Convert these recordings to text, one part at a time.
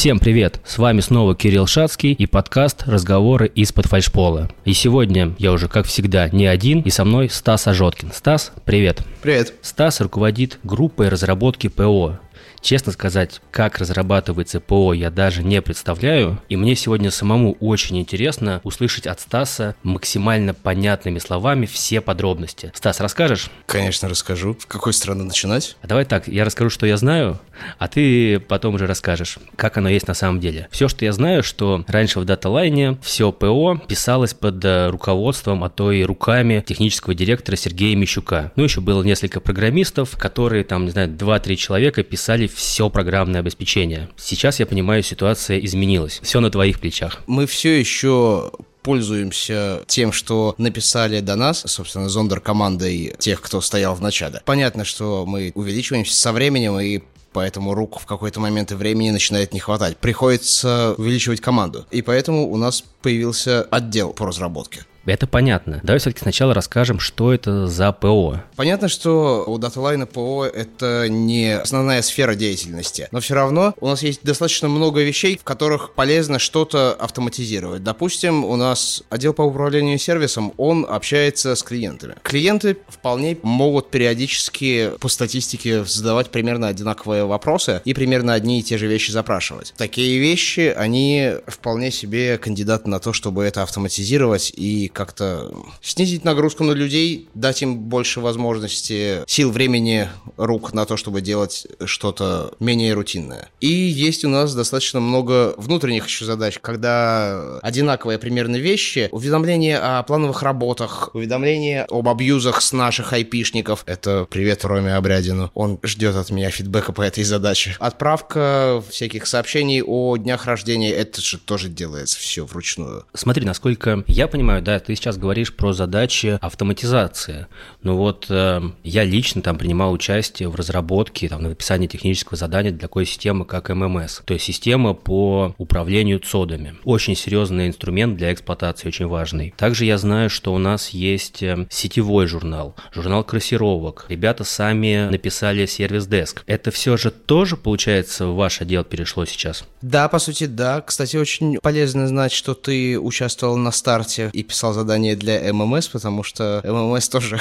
Всем привет! С вами снова Кирилл Шацкий и подкаст «Разговоры из-под фальшпола». И сегодня я уже, как всегда, не один, и со мной Стас Ажоткин. Стас, привет! Привет! Стас руководит группой разработки ПО, Честно сказать, как разрабатывается ПО, я даже не представляю. И мне сегодня самому очень интересно услышать от Стаса максимально понятными словами все подробности. Стас, расскажешь? Конечно, расскажу. С какой стороны начинать? А давай так, я расскажу, что я знаю, а ты потом уже расскажешь, как оно есть на самом деле. Все, что я знаю, что раньше в даталайне все ПО писалось под э, руководством, а то и руками технического директора Сергея Мищука. Ну, еще было несколько программистов, которые там, не знаю, 2-3 человека писали все программное обеспечение. Сейчас я понимаю, ситуация изменилась. Все на твоих плечах. Мы все еще пользуемся тем, что написали до нас, собственно, зондер командой тех, кто стоял в начале. Понятно, что мы увеличиваемся со временем, и поэтому рук в какой-то момент времени начинает не хватать. Приходится увеличивать команду. И поэтому у нас появился отдел по разработке. Это понятно. Давай все-таки сначала расскажем, что это за ПО. Понятно, что у даталайна ПО это не основная сфера деятельности, но все равно у нас есть достаточно много вещей, в которых полезно что-то автоматизировать. Допустим, у нас отдел по управлению сервисом, он общается с клиентами. Клиенты вполне могут периодически по статистике задавать примерно одинаковые вопросы и примерно одни и те же вещи запрашивать. Такие вещи, они вполне себе кандидаты на то, чтобы это автоматизировать и как-то снизить нагрузку на людей, дать им больше возможности, сил, времени, рук на то, чтобы делать что-то менее рутинное. И есть у нас достаточно много внутренних еще задач, когда одинаковые примерно вещи, уведомления о плановых работах, уведомления об абьюзах с наших айпишников. Это привет Роме Обрядину. Он ждет от меня фидбэка по этой задаче. Отправка всяких сообщений о днях рождения, это же тоже делается все вручную. Смотри, насколько я понимаю, да, ты сейчас говоришь про задачи автоматизации. Ну вот э, я лично там принимал участие в разработке, там, на написании технического задания для такой системы, как ММС. То есть система по управлению цодами. Очень серьезный инструмент для эксплуатации, очень важный. Также я знаю, что у нас есть э, сетевой журнал, журнал красировок. Ребята сами написали сервис-деск. Это все же тоже, получается, в ваш отдел перешло сейчас? Да, по сути, да. Кстати, очень полезно знать, что ты участвовал на старте и писал задание для ММС, потому что ММС тоже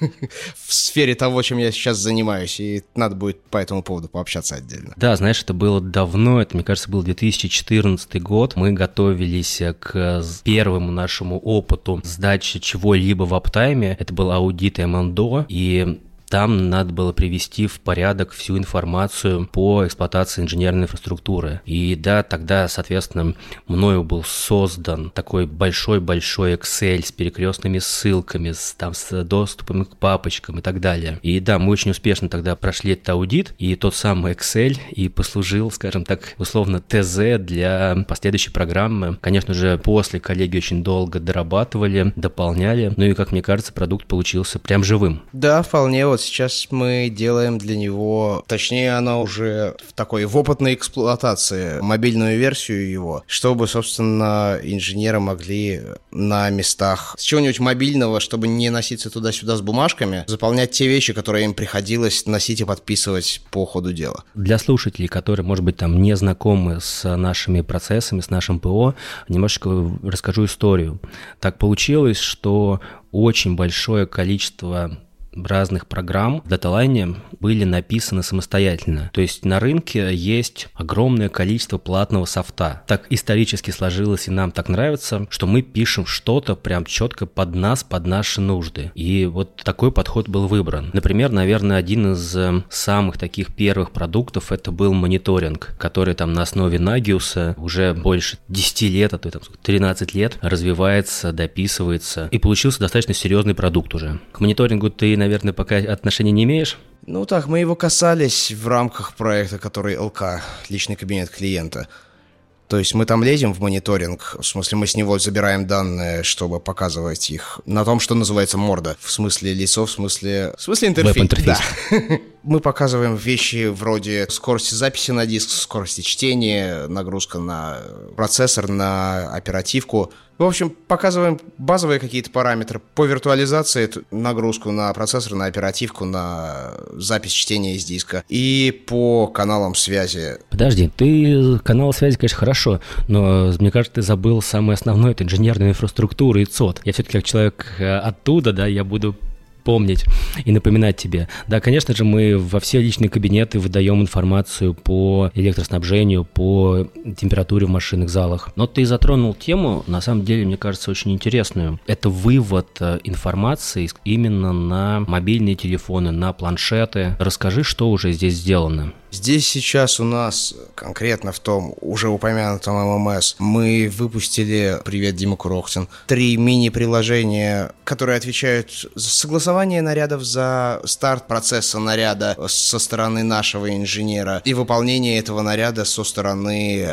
в сфере того, чем я сейчас занимаюсь, и надо будет по этому поводу пообщаться отдельно. Да, знаешь, это было давно, это, мне кажется, был 2014 год. Мы готовились к первому нашему опыту сдачи чего-либо в аптайме. Это был аудит МНДО, и там надо было привести в порядок всю информацию по эксплуатации инженерной инфраструктуры. И да, тогда, соответственно, мною был создан такой большой-большой Excel с перекрестными ссылками, с, там, с доступом к папочкам и так далее. И да, мы очень успешно тогда прошли этот аудит, и тот самый Excel и послужил, скажем так, условно ТЗ для последующей программы. Конечно же, после коллеги очень долго дорабатывали, дополняли, ну и, как мне кажется, продукт получился прям живым. Да, вполне вот сейчас мы делаем для него, точнее, она уже в такой в опытной эксплуатации, мобильную версию его, чтобы, собственно, инженеры могли на местах с чего-нибудь мобильного, чтобы не носиться туда-сюда с бумажками, заполнять те вещи, которые им приходилось носить и подписывать по ходу дела. Для слушателей, которые, может быть, там не знакомы с нашими процессами, с нашим ПО, немножечко расскажу историю. Так получилось, что очень большое количество разных программ даталайне были написаны самостоятельно. То есть на рынке есть огромное количество платного софта. Так исторически сложилось и нам так нравится, что мы пишем что-то прям четко под нас, под наши нужды. И вот такой подход был выбран. Например, наверное, один из э, самых таких первых продуктов это был мониторинг, который там на основе Nagios уже больше 10 лет, а то там 13 лет развивается, дописывается и получился достаточно серьезный продукт уже. К мониторингу ты наверное, пока отношения не имеешь? Ну так, мы его касались в рамках проекта, который ЛК, личный кабинет клиента. То есть мы там лезем в мониторинг, в смысле мы с него забираем данные, чтобы показывать их на том, что называется морда, в смысле лицо, в смысле... В смысле интерфейс. Да. Мы показываем вещи вроде скорости записи на диск, скорости чтения, нагрузка на процессор, на оперативку. В общем, показываем базовые какие-то параметры по виртуализации, нагрузку на процессор, на оперативку, на запись чтения из диска и по каналам связи. Подожди, ты канал связи, конечно, хорошо, но мне кажется, ты забыл самое основное, это инженерная инфраструктура и ЦОД. Я все-таки как человек э, оттуда, да, я буду помнить и напоминать тебе. Да, конечно же, мы во все личные кабинеты выдаем информацию по электроснабжению, по температуре в машинных залах. Но ты затронул тему, на самом деле, мне кажется, очень интересную. Это вывод э, информации именно на мобильные телефоны, на планшеты. Расскажи, что уже здесь сделано. Здесь сейчас у нас, конкретно в том уже упомянутом ММС, мы выпустили, привет, Дима Курохтин, три мини-приложения, которые отвечают за согласование нарядов за старт процесса наряда со стороны нашего инженера и выполнение этого наряда со стороны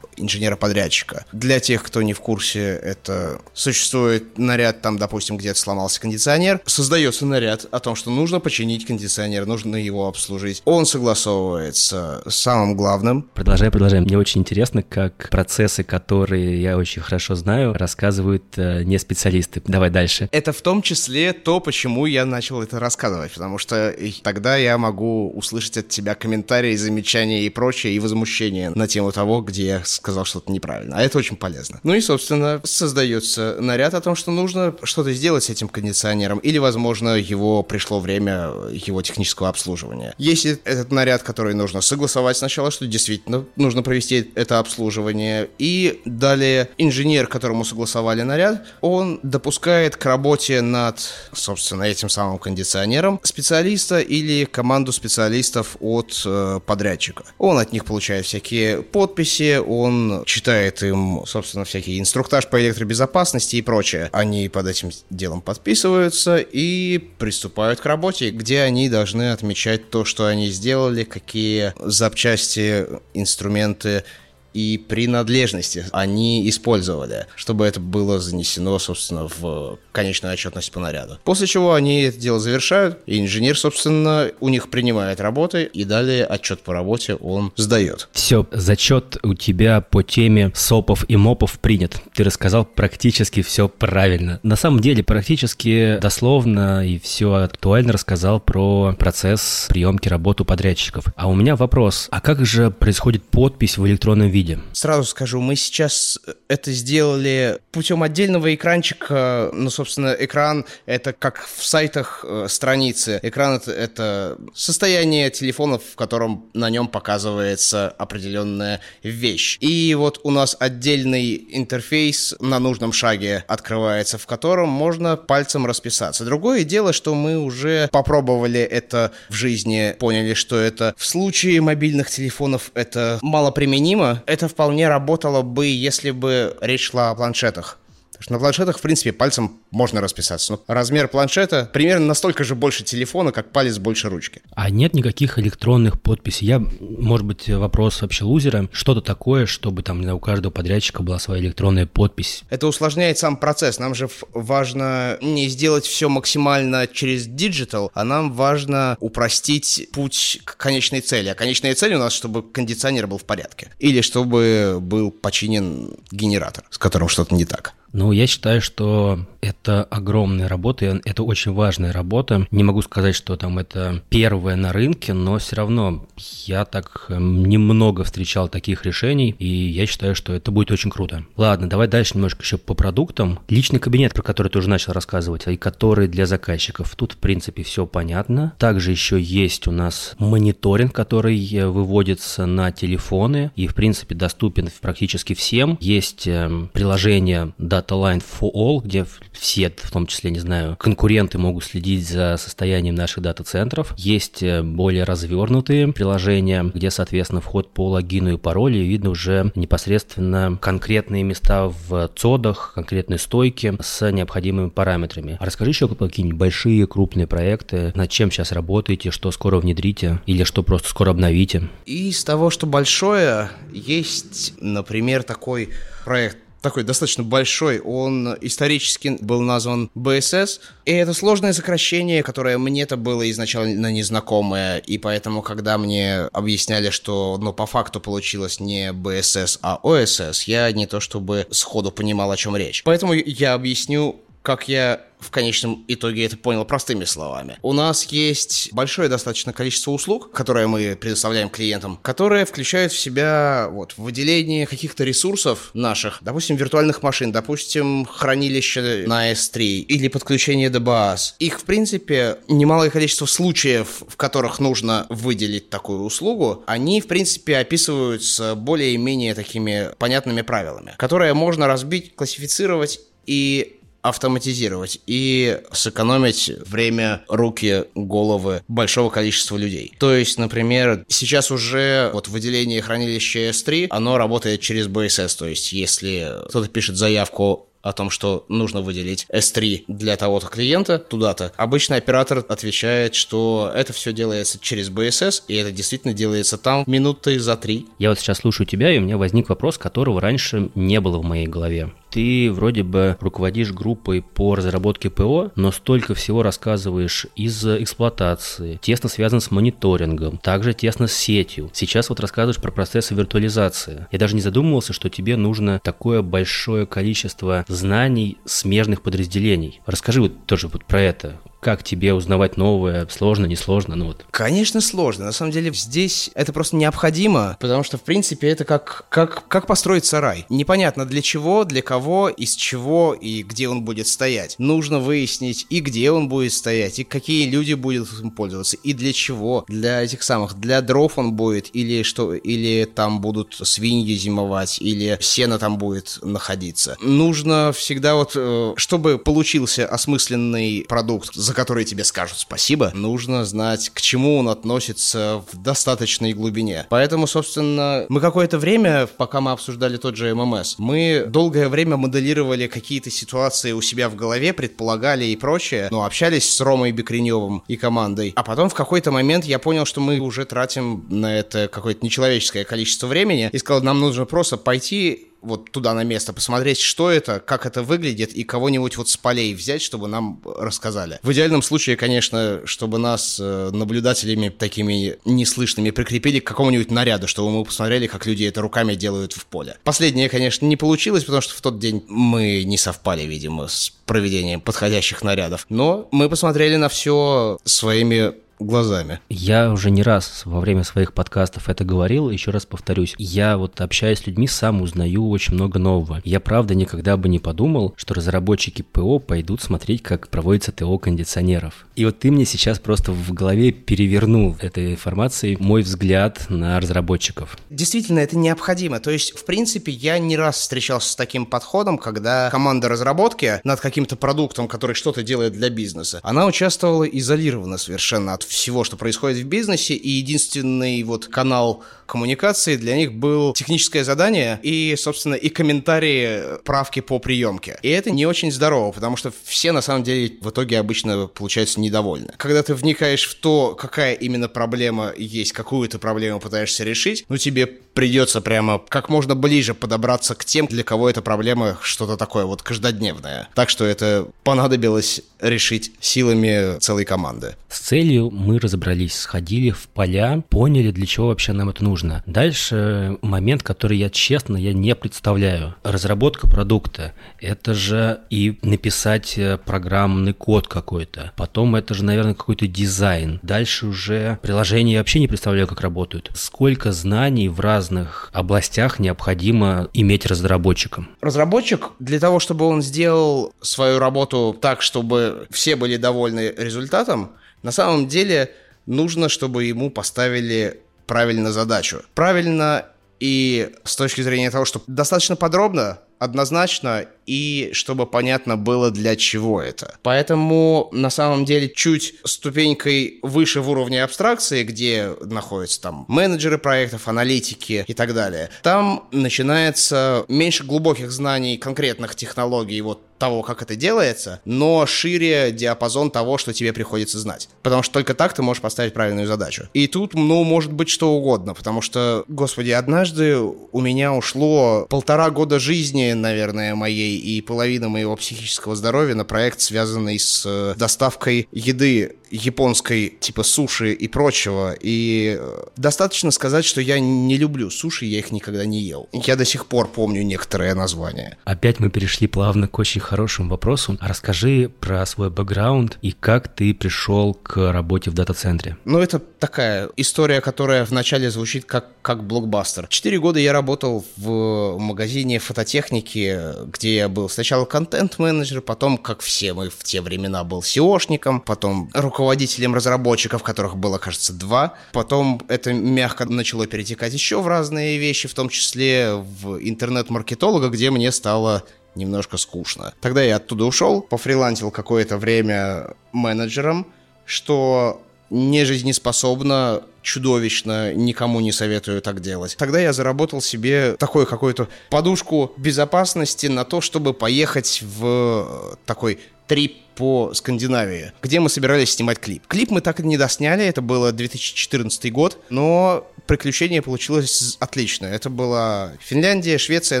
инженера-подрядчика. Для тех, кто не в курсе, это существует наряд, там, допустим, где-то сломался кондиционер, создается наряд о том, что нужно починить кондиционер, нужно его обслужить. Он согласовывается является самым главным. Продолжай, продолжай. Мне очень интересно, как процессы, которые я очень хорошо знаю, рассказывают э, не специалисты. Давай дальше. Это в том числе то, почему я начал это рассказывать, потому что тогда я могу услышать от тебя комментарии, замечания и прочее, и возмущение на тему того, где я сказал что-то неправильно. А это очень полезно. Ну и, собственно, создается наряд о том, что нужно что-то сделать с этим кондиционером, или, возможно, его пришло время его технического обслуживания. Если этот наряд, который нужно нужно согласовать сначала, что действительно нужно провести это обслуживание. И далее инженер, которому согласовали наряд, он допускает к работе над, собственно, этим самым кондиционером специалиста или команду специалистов от э, подрядчика. Он от них получает всякие подписи, он читает им, собственно, всякий инструктаж по электробезопасности и прочее. Они под этим делом подписываются и приступают к работе, где они должны отмечать то, что они сделали, какие запчасти, инструменты и принадлежности они использовали, чтобы это было занесено, собственно, в конечную отчетность по наряду. После чего они это дело завершают, и инженер, собственно, у них принимает работы, и далее отчет по работе он сдает. Все, зачет у тебя по теме СОПов и МОПов принят. Ты рассказал практически все правильно. На самом деле, практически дословно и все актуально рассказал про процесс приемки работы подрядчиков. А у меня вопрос, а как же происходит подпись в электронном виде? Виде? Сразу скажу, мы сейчас это сделали путем отдельного экранчика. Ну, собственно, экран — это как в сайтах э, страницы. Экран это, — это состояние телефона, в котором на нем показывается определенная вещь. И вот у нас отдельный интерфейс на нужном шаге открывается, в котором можно пальцем расписаться. Другое дело, что мы уже попробовали это в жизни, поняли, что это в случае мобильных телефонов это мало применимо это вполне работало бы, если бы речь шла о планшетах. Потому что на планшетах, в принципе, пальцем можно расписаться. Но размер планшета примерно настолько же больше телефона, как палец больше ручки. А нет никаких электронных подписей? Я, может быть, вопрос вообще лузера. Что-то такое, чтобы там у каждого подрядчика была своя электронная подпись? Это усложняет сам процесс. Нам же важно не сделать все максимально через digital, а нам важно упростить путь к конечной цели. А конечная цель у нас, чтобы кондиционер был в порядке. Или чтобы был починен генератор, с которым что-то не так. Ну, я считаю, что это огромная работа, это очень важная работа. Не могу сказать, что там это первое на рынке, но все равно я так эм, немного встречал таких решений, и я считаю, что это будет очень круто. Ладно, давай дальше немножко еще по продуктам. Личный кабинет, про который ты уже начал рассказывать, и который для заказчиков. Тут, в принципе, все понятно. Также еще есть у нас мониторинг, который э, выводится на телефоны и, в принципе, доступен практически всем. Есть эм, приложение Data Line for All, где все, в том числе, не знаю, конкуренты могут следить за состоянием наших дата-центров. Есть э, более развернутые приложения, где, соответственно, вход по логину и паролю, и видно уже непосредственно конкретные места в цодах, конкретные стойки с необходимыми параметрами. А расскажи еще какие-нибудь большие, крупные проекты, над чем сейчас работаете, что скоро внедрите или что просто скоро обновите. Из того, что большое, есть, например, такой проект такой достаточно большой. Он исторически был назван БСС. И это сложное сокращение, которое мне-то было изначально незнакомое. И поэтому, когда мне объясняли, что ну, по факту получилось не БСС, а ОСС, я не то чтобы сходу понимал, о чем речь. Поэтому я объясню как я в конечном итоге это понял простыми словами. У нас есть большое достаточно количество услуг, которые мы предоставляем клиентам, которые включают в себя вот, выделение каких-то ресурсов наших, допустим, виртуальных машин, допустим, хранилище на S3 или подключение DBAS. Их, в принципе, немалое количество случаев, в которых нужно выделить такую услугу, они, в принципе, описываются более-менее такими понятными правилами, которые можно разбить, классифицировать и автоматизировать и сэкономить время, руки, головы большого количества людей. То есть, например, сейчас уже вот выделение хранилища S3, оно работает через BSS, то есть если кто-то пишет заявку о том, что нужно выделить S3 для того-то клиента туда-то, обычно оператор отвечает, что это все делается через BSS, и это действительно делается там минуты за три. Я вот сейчас слушаю тебя, и у меня возник вопрос, которого раньше не было в моей голове ты вроде бы руководишь группой по разработке ПО, но столько всего рассказываешь из эксплуатации, тесно связан с мониторингом, также тесно с сетью. Сейчас вот рассказываешь про процессы виртуализации. Я даже не задумывался, что тебе нужно такое большое количество знаний смежных подразделений. Расскажи вот тоже вот про это как тебе узнавать новое, сложно, несложно, ну вот. Конечно, сложно. На самом деле здесь это просто необходимо, потому что, в принципе, это как, как, как построить сарай. Непонятно для чего, для кого, из чего и где он будет стоять. Нужно выяснить и где он будет стоять, и какие люди будут им пользоваться, и для чего. Для этих самых, для дров он будет, или что, или там будут свиньи зимовать, или сено там будет находиться. Нужно всегда вот, э, чтобы получился осмысленный продукт, за которые тебе скажут спасибо, нужно знать, к чему он относится в достаточной глубине. Поэтому, собственно, мы какое-то время, пока мы обсуждали тот же ММС, мы долгое время моделировали какие-то ситуации у себя в голове, предполагали и прочее, но общались с Ромой Бекреневым и командой. А потом в какой-то момент я понял, что мы уже тратим на это какое-то нечеловеческое количество времени, и сказал, нам нужно просто пойти вот туда на место, посмотреть, что это, как это выглядит, и кого-нибудь вот с полей взять, чтобы нам рассказали. В идеальном случае, конечно, чтобы нас э, наблюдателями такими неслышными прикрепили к какому-нибудь наряду, чтобы мы посмотрели, как люди это руками делают в поле. Последнее, конечно, не получилось, потому что в тот день мы не совпали, видимо, с проведением подходящих нарядов. Но мы посмотрели на все своими глазами. Я уже не раз во время своих подкастов это говорил, еще раз повторюсь. Я вот общаюсь с людьми, сам узнаю очень много нового. Я правда никогда бы не подумал, что разработчики ПО пойдут смотреть, как проводится ТО кондиционеров. И вот ты мне сейчас просто в голове перевернул этой информацией мой взгляд на разработчиков. Действительно, это необходимо. То есть, в принципе, я не раз встречался с таким подходом, когда команда разработки над каким-то продуктом, который что-то делает для бизнеса, она участвовала изолированно совершенно от всего, что происходит в бизнесе, и единственный вот канал коммуникации для них был техническое задание и, собственно, и комментарии правки по приемке. И это не очень здорово, потому что все, на самом деле, в итоге обычно получаются недовольны. Когда ты вникаешь в то, какая именно проблема есть, какую ты проблему пытаешься решить, ну, тебе придется прямо как можно ближе подобраться к тем, для кого эта проблема что-то такое вот каждодневное. Так что это понадобилось решить силами целой команды. С целью мы разобрались, сходили в поля, поняли, для чего вообще нам это нужно. Дальше момент, который я честно, я не представляю. Разработка продукта. Это же и написать э, программный код какой-то. Потом это же, наверное, какой-то дизайн. Дальше уже приложение я вообще не представляю, как работают. Сколько знаний в разных областях необходимо иметь разработчикам? Разработчик для того, чтобы он сделал свою работу так, чтобы все были довольны результатом, на самом деле нужно, чтобы ему поставили правильно задачу. Правильно и с точки зрения того, что достаточно подробно, однозначно и чтобы понятно было, для чего это. Поэтому, на самом деле, чуть ступенькой выше в уровне абстракции, где находятся там менеджеры проектов, аналитики и так далее, там начинается меньше глубоких знаний конкретных технологий, вот того, как это делается, но шире диапазон того, что тебе приходится знать. Потому что только так ты можешь поставить правильную задачу. И тут, ну, может быть что угодно, потому что, господи, однажды у меня ушло полтора года жизни, наверное, моей и половина моего психического здоровья на проект, связанный с э, доставкой еды японской, типа суши и прочего. И э, достаточно сказать, что я не люблю суши, я их никогда не ел. Я до сих пор помню некоторые названия. Опять мы перешли плавно к очень хорошему вопросу. Расскажи про свой бэкграунд и как ты пришел к работе в дата-центре. Ну, это такая история, которая вначале звучит как, как блокбастер. Четыре года я работал в магазине фототехники, где я был сначала контент-менеджер, потом, как все мы в те времена, был SEOшником, потом руководителем разработчиков, которых было, кажется, два. Потом это мягко начало перетекать еще в разные вещи, в том числе в интернет-маркетолога, где мне стало немножко скучно. Тогда я оттуда ушел, пофрилансил какое-то время менеджером, что не жизнеспособно, чудовищно, никому не советую так делать. Тогда я заработал себе такую какую-то подушку безопасности на то, чтобы поехать в такой трип по Скандинавии, где мы собирались снимать клип. Клип мы так и не досняли, это было 2014 год, но приключение получилось отлично. Это была Финляндия, Швеция,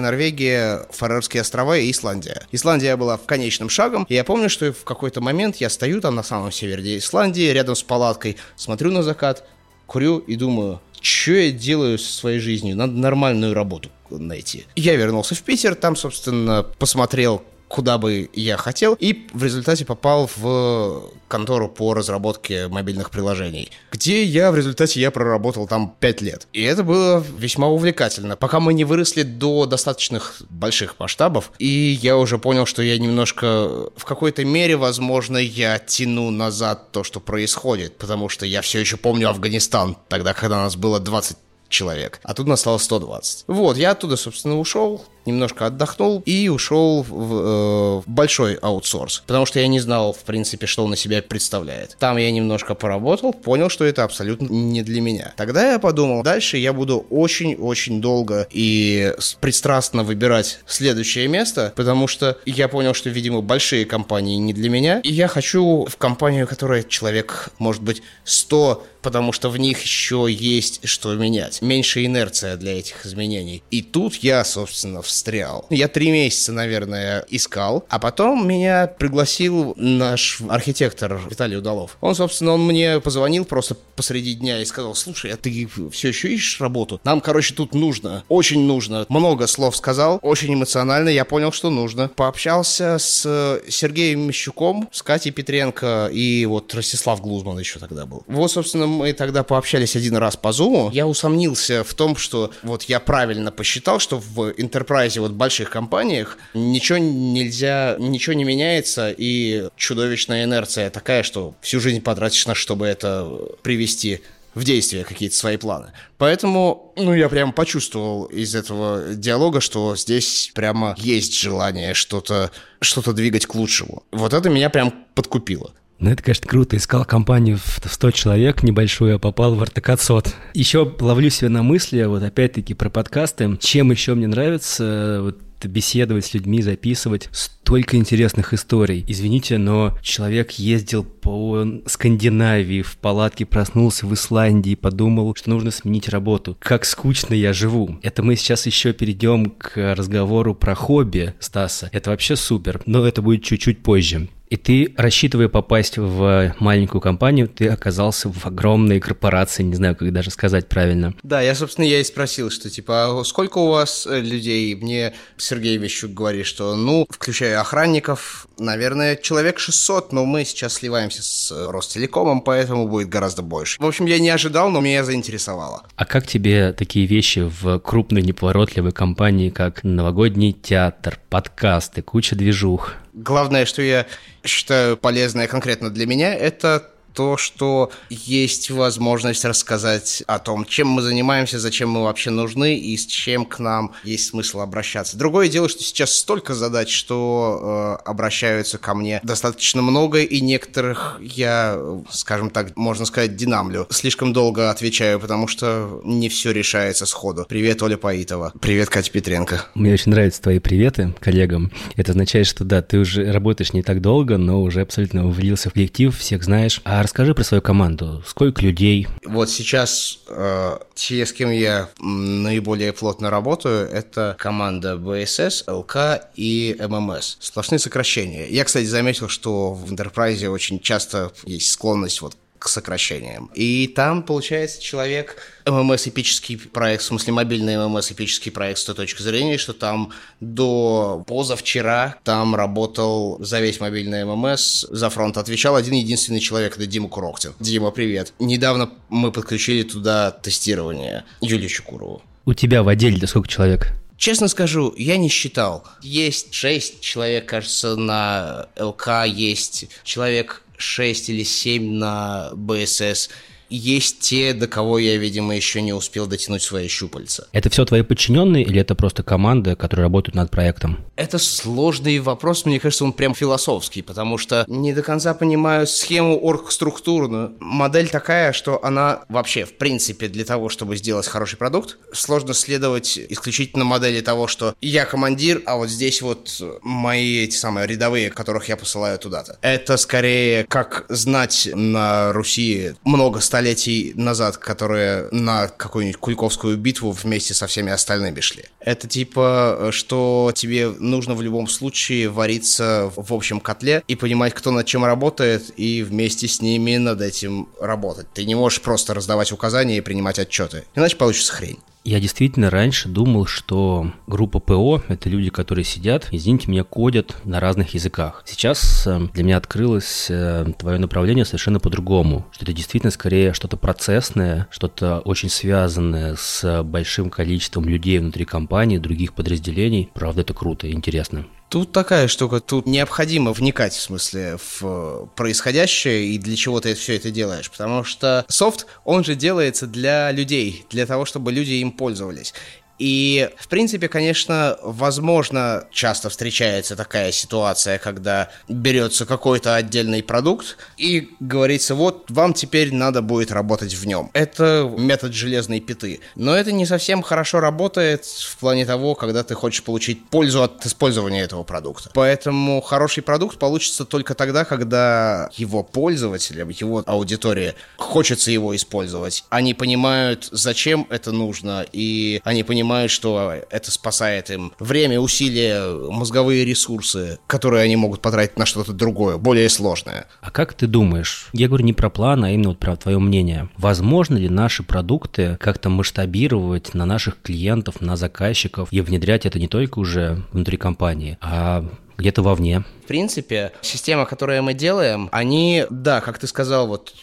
Норвегия, Фарерские острова и Исландия. Исландия была в конечном шагом, и я помню, что в какой-то момент я стою там на самом севере Исландии, рядом с палаткой, смотрю на закат, курю и думаю, что я делаю со своей жизнью? Надо нормальную работу найти. Я вернулся в Питер, там, собственно, посмотрел, куда бы я хотел, и в результате попал в контору по разработке мобильных приложений, где я в результате я проработал там 5 лет. И это было весьма увлекательно, пока мы не выросли до достаточных больших масштабов, и я уже понял, что я немножко в какой-то мере, возможно, я тяну назад то, что происходит, потому что я все еще помню Афганистан, тогда, когда нас было 20 человек, а тут нас стало 120. Вот, я оттуда, собственно, ушел, немножко отдохнул и ушел в, э, в большой аутсорс, потому что я не знал, в принципе, что он на себя представляет. Там я немножко поработал, понял, что это абсолютно не для меня. Тогда я подумал, дальше я буду очень-очень долго и пристрастно выбирать следующее место, потому что я понял, что, видимо, большие компании не для меня, и я хочу в компанию, которая человек, может быть, 100 потому что в них еще есть что менять. Меньше инерция для этих изменений. И тут я, собственно, встрял. Я три месяца, наверное, искал, а потом меня пригласил наш архитектор Виталий Удалов. Он, собственно, он мне позвонил просто посреди дня и сказал, слушай, а ты все еще ищешь работу? Нам, короче, тут нужно, очень нужно. Много слов сказал, очень эмоционально, я понял, что нужно. Пообщался с Сергеем Мещуком, с Катей Петренко и вот Ростислав Глузман еще тогда был. Вот, собственно, мы тогда пообщались один раз по Zoom. Я усомнился в том, что вот я правильно посчитал, что в Enterprise enterprise, вот больших компаниях ничего нельзя, ничего не меняется, и чудовищная инерция такая, что всю жизнь потратишь на, чтобы это привести в действие какие-то свои планы. Поэтому, ну, я прям почувствовал из этого диалога, что здесь прямо есть желание что-то что двигать к лучшему. Вот это меня прям подкупило. Ну, это, конечно, круто. Искал компанию в 100 человек небольшую, а попал в Артакатсот. Еще ловлю себя на мысли, вот опять-таки про подкасты. Чем еще мне нравится, вот беседовать с людьми, записывать. Столько интересных историй. Извините, но человек ездил по Скандинавии, в палатке проснулся в Исландии, подумал, что нужно сменить работу. Как скучно я живу. Это мы сейчас еще перейдем к разговору про хобби Стаса. Это вообще супер, но это будет чуть-чуть позже. И ты, рассчитывая попасть в маленькую компанию, ты оказался в огромной корпорации, не знаю, как даже сказать правильно. Да, я, собственно, я и спросил, что типа, а сколько у вас э, людей? Мне Сергей Вещук говорит, что, ну, включая охранников, наверное, человек 600, но мы сейчас сливаемся с Ростелекомом, поэтому будет гораздо больше. В общем, я не ожидал, но меня заинтересовало. А как тебе такие вещи в крупной неповоротливой компании, как новогодний театр, подкасты, куча движух? Главное, что я считаю полезное конкретно для меня, это то, что есть возможность рассказать о том, чем мы занимаемся, зачем мы вообще нужны и с чем к нам есть смысл обращаться. Другое дело, что сейчас столько задач, что э, обращаются ко мне достаточно много, и некоторых я, скажем так, можно сказать, динамлю. Слишком долго отвечаю, потому что не все решается сходу. Привет, Оля Паитова. Привет, Катя Петренко. Мне очень нравятся твои приветы коллегам. Это означает, что да, ты уже работаешь не так долго, но уже абсолютно влился в коллектив, всех знаешь. А расскажи про свою команду. Сколько людей? Вот сейчас э, те, с кем я наиболее плотно работаю, это команда БСС, ЛК и ММС. Сплошные сокращения. Я, кстати, заметил, что в Enterprise очень часто есть склонность вот к сокращениям. И там, получается, человек ММС эпический проект, в смысле мобильный ММС эпический проект с той точки зрения, что там до позавчера там работал за весь мобильный ММС, за фронт отвечал один единственный человек, это Дима Куроктин. Дима, привет. Недавно мы подключили туда тестирование Юлию Чукурову. У тебя в отделе сколько человек? Честно скажу, я не считал. Есть шесть человек, кажется, на ЛК, есть человек 6 или 7 на БСС есть те, до кого я, видимо, еще не успел дотянуть свои щупальца. Это все твои подчиненные или это просто команда, которая работает над проектом? Это сложный вопрос, мне кажется, он прям философский, потому что не до конца понимаю схему оргструктурную. Модель такая, что она вообще, в принципе, для того, чтобы сделать хороший продукт, сложно следовать исключительно модели того, что я командир, а вот здесь вот мои эти самые рядовые, которых я посылаю туда-то. Это скорее как знать на Руси много столетий столетий назад, которые на какую-нибудь Куликовскую битву вместе со всеми остальными шли. Это типа, что тебе нужно в любом случае вариться в общем котле и понимать, кто над чем работает, и вместе с ними над этим работать. Ты не можешь просто раздавать указания и принимать отчеты, иначе получится хрень. Я действительно раньше думал, что группа ПО – это люди, которые сидят, извините меня, кодят на разных языках. Сейчас э, для меня открылось э, твое направление совершенно по-другому, что это действительно скорее что-то процессное, что-то очень связанное с большим количеством людей внутри компании, других подразделений. Правда, это круто и интересно. Тут такая штука, тут необходимо вникать, в смысле, в э, происходящее и для чего ты все это делаешь. Потому что софт, он же делается для людей, для того, чтобы люди им пользовались. И, в принципе, конечно, возможно, часто встречается такая ситуация, когда берется какой-то отдельный продукт и говорится, вот, вам теперь надо будет работать в нем. Это метод железной пяты. Но это не совсем хорошо работает в плане того, когда ты хочешь получить пользу от использования этого продукта. Поэтому хороший продукт получится только тогда, когда его пользователям, его аудитория хочется его использовать. Они понимают, зачем это нужно, и они понимают, понимают, что это спасает им время, усилия, мозговые ресурсы, которые они могут потратить на что-то другое, более сложное. А как ты думаешь, я говорю не про план, а именно вот про твое мнение, возможно ли наши продукты как-то масштабировать на наших клиентов, на заказчиков и внедрять это не только уже внутри компании, а где-то вовне. В принципе, система, которую мы делаем, они, да, как ты сказал, вот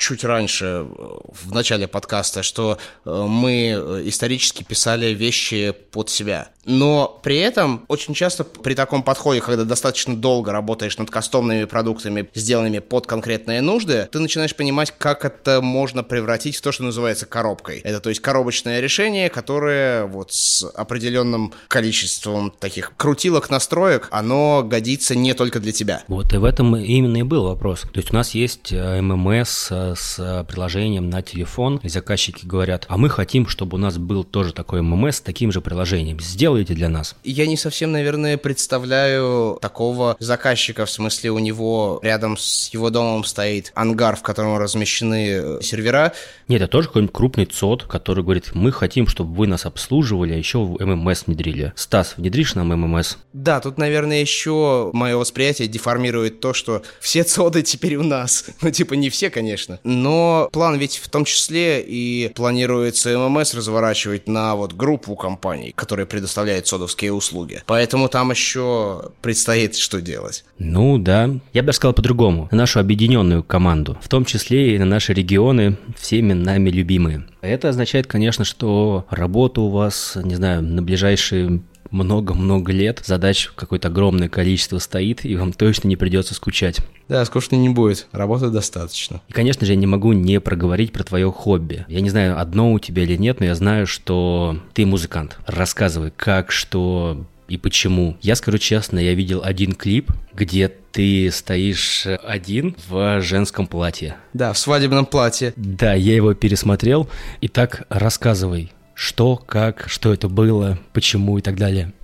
чуть раньше, э, в начале подкаста, что э, мы э, исторически писали вещи под себя. Но при этом очень часто при таком подходе, когда достаточно долго работаешь над кастомными продуктами, сделанными под конкретные нужды, ты начинаешь понимать, как это можно превратить в то, что называется коробкой. Это то есть коробочное решение, которое вот с определенным количеством таких крутилок настроек, оно годится не только для тебя. Вот и в этом именно и был вопрос. То есть у нас есть ММС с э, приложением на телефон, и заказчики говорят, а мы хотим, чтобы у нас был тоже такой ММС с таким же приложением. Сделайте для нас. Я не совсем, наверное, представляю такого заказчика, в смысле у него рядом с его домом стоит ангар, в котором размещены э, сервера. Нет, это тоже какой-нибудь крупный ЦОД, который говорит, мы хотим, чтобы вы нас обслуживали, а еще в ММС внедрили. Стас, внедришь нам ММС? Да, тут, наверное, еще мое восприятие деформирует то, что все ЦОДы теперь у нас. Ну, типа, не все, конечно. Но план ведь в том числе и планируется ММС разворачивать на вот группу компаний, которые предоставляют содовские услуги. Поэтому там еще предстоит что делать. Ну да, я бы даже сказал по-другому. На нашу объединенную команду, в том числе и на наши регионы, всеми нами любимые. Это означает, конечно, что работа у вас, не знаю, на ближайшие много-много лет, задач какое-то огромное количество стоит, и вам точно не придется скучать. Да, скучно не будет, работы достаточно. И, конечно же, я не могу не проговорить про твое хобби. Я не знаю, одно у тебя или нет, но я знаю, что ты музыкант. Рассказывай, как, что, и почему. Я скажу честно, я видел один клип, где ты стоишь один в женском платье. Да, в свадебном платье. Да, я его пересмотрел. Итак, рассказывай, что, как, что это было, почему и так далее.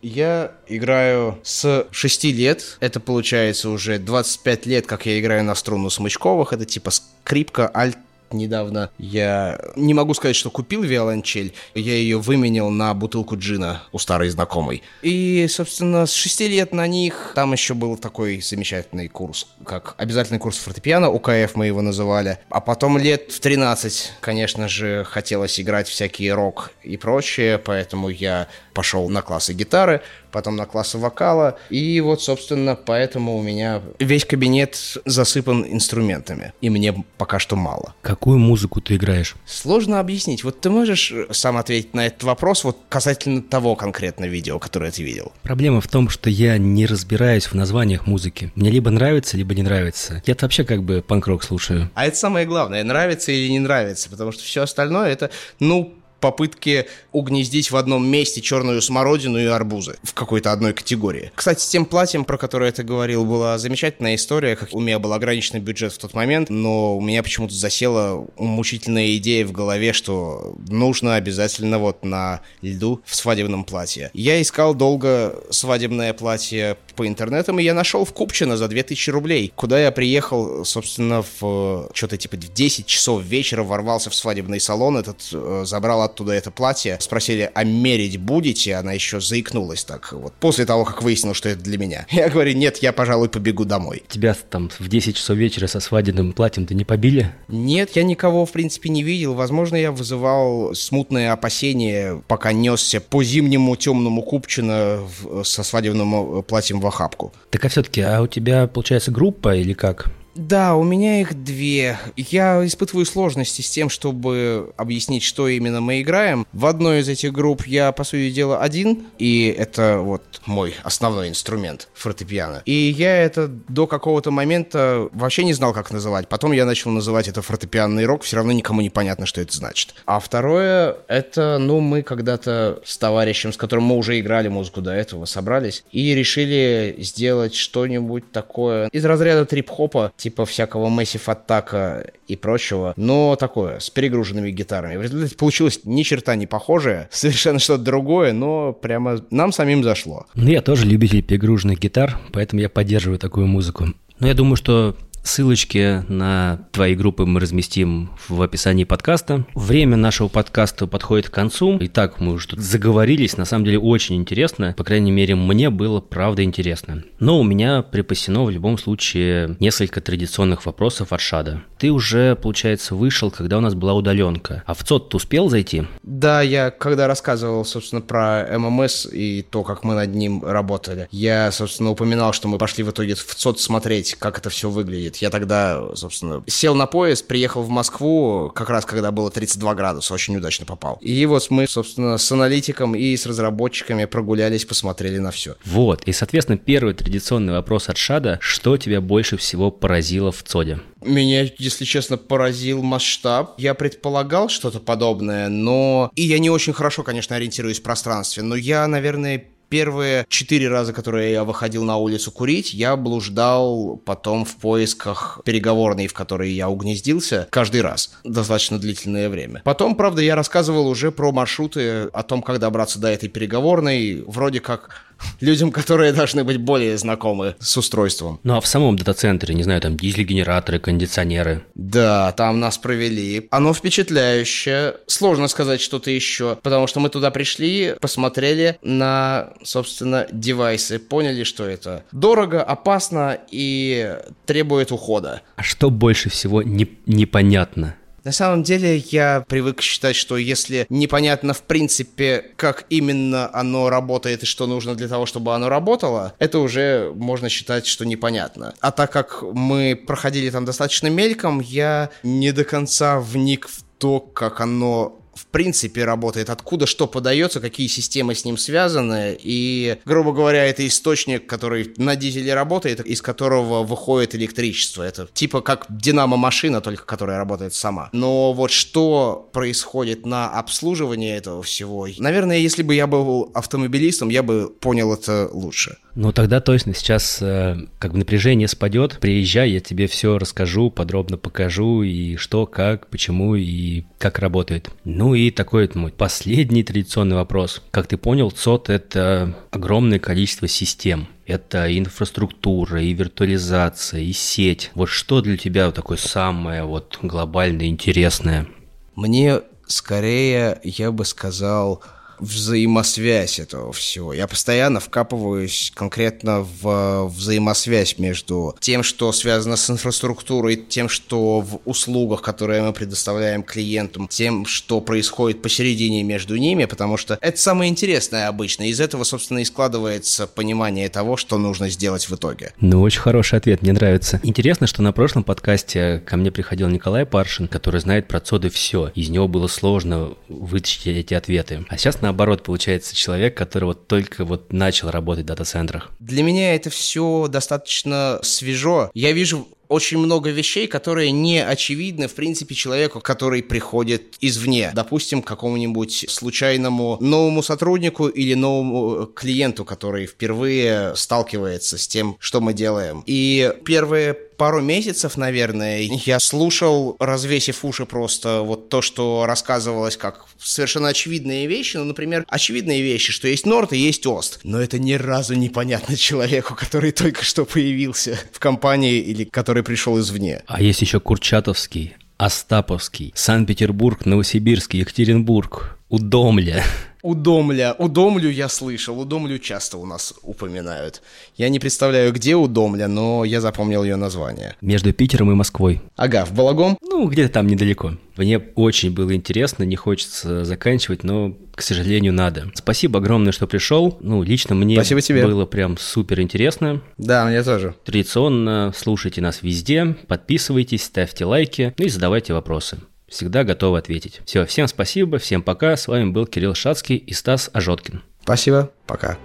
Я играю с 6 лет. Это получается уже 25 лет, как я играю на струну смычковых. Это типа скрипка, альт, недавно я не могу сказать, что купил виолончель, я ее выменил на бутылку джина у старой знакомой. И, собственно, с 6 лет на них там еще был такой замечательный курс, как обязательный курс фортепиано, УКФ мы его называли. А потом лет в 13, конечно же, хотелось играть всякие рок и прочее, поэтому я пошел на классы гитары, потом на классы вокала, и вот, собственно, поэтому у меня весь кабинет засыпан инструментами, и мне пока что мало. Какую музыку ты играешь? Сложно объяснить. Вот ты можешь сам ответить на этот вопрос вот касательно того конкретно видео, которое ты видел? Проблема в том, что я не разбираюсь в названиях музыки. Мне либо нравится, либо не нравится. Я вообще как бы панк-рок слушаю. А это самое главное, нравится или не нравится, потому что все остальное это, ну, попытки угнездить в одном месте черную смородину и арбузы в какой-то одной категории. Кстати, с тем платьем, про которое ты говорил, была замечательная история, как у меня был ограниченный бюджет в тот момент, но у меня почему-то засела мучительная идея в голове, что нужно обязательно вот на льду в свадебном платье. Я искал долго свадебное платье по интернетам, и я нашел в Купчино за 2000 рублей, куда я приехал, собственно, в что-то типа в 10 часов вечера, ворвался в свадебный салон, этот э, забрал оттуда это платье, спросили, а мерить будете? Она еще заикнулась так вот, после того, как выяснил, что это для меня. Я говорю, нет, я, пожалуй, побегу домой. Тебя там в 10 часов вечера со свадебным платьем ты не побили? Нет, я никого, в принципе, не видел. Возможно, я вызывал смутное опасение, пока несся по зимнему темному Купчино со свадебным э, платьем охапку. Так а все-таки, а у тебя, получается, группа или как? Да, у меня их две. Я испытываю сложности с тем, чтобы объяснить, что именно мы играем. В одной из этих групп я, по сути дела, один, и это вот мой основной инструмент фортепиано. И я это до какого-то момента вообще не знал, как называть. Потом я начал называть это фортепианный рок, все равно никому не понятно, что это значит. А второе, это, ну, мы когда-то с товарищем, с которым мы уже играли музыку до этого, собрались и решили сделать что-нибудь такое из разряда трип-хопа, типа всякого Massive Attack и прочего, но такое, с перегруженными гитарами. В результате получилось ни черта не похожее, совершенно что-то другое, но прямо нам самим зашло. Ну, я тоже любитель перегруженных гитар, поэтому я поддерживаю такую музыку. Но я думаю, что Ссылочки на твои группы мы разместим в описании подкаста. Время нашего подкаста подходит к концу. Итак, мы уже тут заговорились. На самом деле очень интересно. По крайней мере, мне было правда интересно. Но у меня припасено в любом случае несколько традиционных вопросов от Шада. Ты уже, получается, вышел, когда у нас была удаленка. А в ЦОД ты успел зайти? Да, я когда рассказывал, собственно, про ММС и то, как мы над ним работали, я, собственно, упоминал, что мы пошли в итоге в ЦОД смотреть, как это все выглядит будет. Я тогда, собственно, сел на поезд, приехал в Москву, как раз когда было 32 градуса, очень удачно попал. И вот мы, собственно, с аналитиком и с разработчиками прогулялись, посмотрели на все. Вот, и, соответственно, первый традиционный вопрос от Шада. Что тебя больше всего поразило в ЦОДе? Меня, если честно, поразил масштаб. Я предполагал что-то подобное, но... И я не очень хорошо, конечно, ориентируюсь в пространстве, но я, наверное, Первые четыре раза, которые я выходил на улицу курить, я блуждал потом в поисках переговорной, в которой я угнездился, каждый раз. Достаточно длительное время. Потом, правда, я рассказывал уже про маршруты, о том, как добраться до этой переговорной. Вроде как людям, которые должны быть более знакомы с устройством. Ну а в самом дата-центре, не знаю, там дизель-генераторы, кондиционеры. Да, там нас провели. Оно впечатляющее. Сложно сказать что-то еще, потому что мы туда пришли, посмотрели на, собственно, девайсы, поняли, что это дорого, опасно и требует ухода. А что больше всего не, непонятно? На самом деле я привык считать, что если непонятно в принципе, как именно оно работает и что нужно для того, чтобы оно работало, это уже можно считать, что непонятно. А так как мы проходили там достаточно мельком, я не до конца вник в то, как оно в принципе работает, откуда что подается, какие системы с ним связаны. И, грубо говоря, это источник, который на дизеле работает, из которого выходит электричество. Это типа как динамо-машина, только которая работает сама. Но вот что происходит на обслуживании этого всего, наверное, если бы я был автомобилистом, я бы понял это лучше. Ну тогда точно сейчас э, как бы напряжение спадет. Приезжай, я тебе все расскажу, подробно покажу и что, как, почему и как работает. Ну и такой мой последний традиционный вопрос. Как ты понял, ЦОД — это огромное количество систем. Это инфраструктура, и виртуализация, и сеть. Вот что для тебя такое самое вот глобальное, интересное? Мне скорее, я бы сказал, взаимосвязь этого всего. Я постоянно вкапываюсь конкретно в взаимосвязь между тем, что связано с инфраструктурой, тем, что в услугах, которые мы предоставляем клиентам, тем, что происходит посередине между ними, потому что это самое интересное обычно. Из этого, собственно, и складывается понимание того, что нужно сделать в итоге. Ну, очень хороший ответ, мне нравится. Интересно, что на прошлом подкасте ко мне приходил Николай Паршин, который знает про ЦОДы все. Из него было сложно вытащить эти ответы. А сейчас на наоборот, получается человек, который вот только вот начал работать в дата-центрах? Для меня это все достаточно свежо. Я вижу очень много вещей, которые не очевидны, в принципе, человеку, который приходит извне. Допустим, какому-нибудь случайному новому сотруднику или новому клиенту, который впервые сталкивается с тем, что мы делаем. И первые пару месяцев, наверное, я слушал, развесив уши просто вот то, что рассказывалось как совершенно очевидные вещи. Ну, например, очевидные вещи, что есть Норд и есть Ост. Но это ни разу непонятно человеку, который только что появился в компании или который пришел извне. А есть еще Курчатовский, Остаповский, Санкт-Петербург, Новосибирск, Екатеринбург, Удомля. Удомля. Удомлю я слышал. Удомлю часто у нас упоминают. Я не представляю, где Удомля, но я запомнил ее название. Между Питером и Москвой. Ага, в Балагом? Ну, где-то там недалеко. Мне очень было интересно, не хочется заканчивать, но, к сожалению, надо. Спасибо огромное, что пришел. Ну, лично мне Спасибо тебе. было прям супер интересно. Да, мне тоже. Традиционно слушайте нас везде, подписывайтесь, ставьте лайки, ну и задавайте вопросы всегда готовы ответить. Все, всем спасибо, всем пока. С вами был Кирилл Шацкий и Стас Ажоткин. Спасибо, пока.